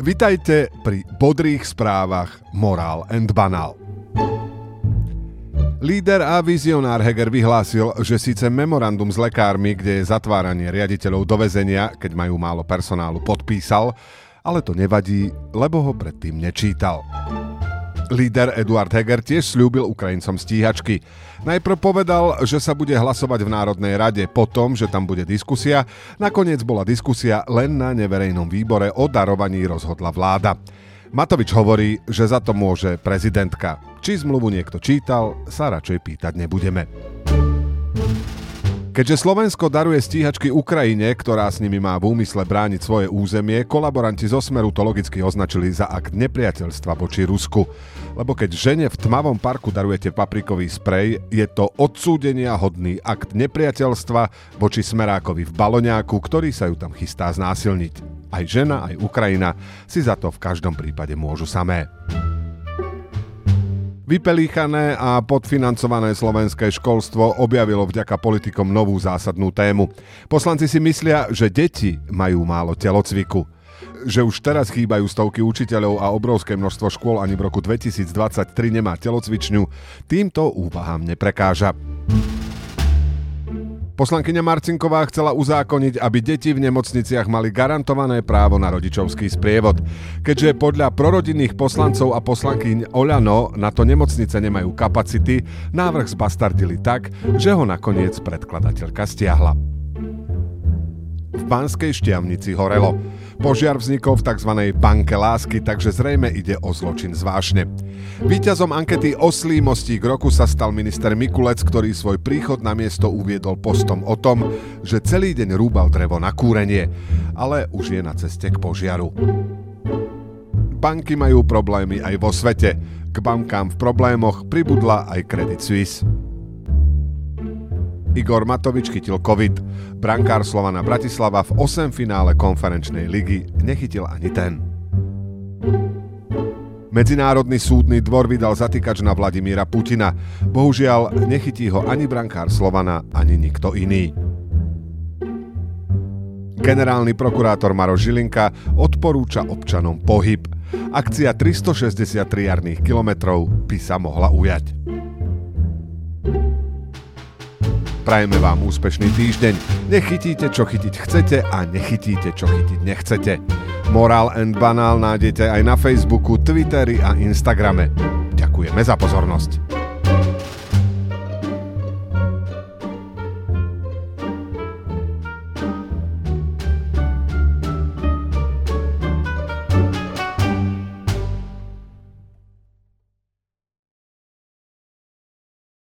Vitajte pri bodrých správach Moral and Banal. Líder a vizionár Heger vyhlásil, že síce memorandum s lekármi, kde je zatváranie riaditeľov do väzenia, keď majú málo personálu, podpísal, ale to nevadí, lebo ho predtým nečítal. Líder Eduard Heger tiež slúbil Ukrajincom stíhačky. Najprv povedal, že sa bude hlasovať v Národnej rade, potom, že tam bude diskusia. Nakoniec bola diskusia len na neverejnom výbore o darovaní rozhodla vláda. Matovič hovorí, že za to môže prezidentka. Či zmluvu niekto čítal, sa radšej pýtať nebudeme. Keďže Slovensko daruje stíhačky Ukrajine, ktorá s nimi má v úmysle brániť svoje územie, kolaboranti zo Smeru to logicky označili za akt nepriateľstva voči Rusku. Lebo keď žene v tmavom parku darujete paprikový sprej, je to odsúdenia hodný akt nepriateľstva voči Smerákovi v baloňáku, ktorý sa ju tam chystá znásilniť. Aj žena, aj Ukrajina si za to v každom prípade môžu samé. Vypelíchané a podfinancované slovenské školstvo objavilo vďaka politikom novú zásadnú tému. Poslanci si myslia, že deti majú málo telocviku že už teraz chýbajú stovky učiteľov a obrovské množstvo škôl ani v roku 2023 nemá telocvičňu, týmto úvahám neprekáža. Poslankyňa Marcinková chcela uzákoniť, aby deti v nemocniciach mali garantované právo na rodičovský sprievod. Keďže podľa prorodinných poslancov a poslankyň Oľano na to nemocnice nemajú kapacity, návrh zbastardili tak, že ho nakoniec predkladateľka stiahla. Banskej šťavnici horelo. Požiar vznikol v tzv. banke lásky, takže zrejme ide o zločin zvážne. Výťazom ankety Oslý mostík roku sa stal minister Mikulec, ktorý svoj príchod na miesto uviedol postom o tom, že celý deň rúbal drevo na kúrenie, ale už je na ceste k požiaru. Banky majú problémy aj vo svete. K bankám v problémoch pribudla aj Credit Suisse. Igor Matovič chytil COVID. Brankár Slovana Bratislava v 8 finále konferenčnej ligy nechytil ani ten. Medzinárodný súdny dvor vydal zatýkač na Vladimíra Putina. Bohužiaľ, nechytí ho ani brankár Slovana, ani nikto iný. Generálny prokurátor Maro Žilinka odporúča občanom pohyb. Akcia 363 jarných kilometrov by sa mohla ujať. Prajeme vám úspešný týždeň. Nechytíte, čo chytiť chcete a nechytíte, čo chytiť nechcete. Moral and Banál nájdete aj na Facebooku, Twitteri a Instagrame. Ďakujeme za pozornosť.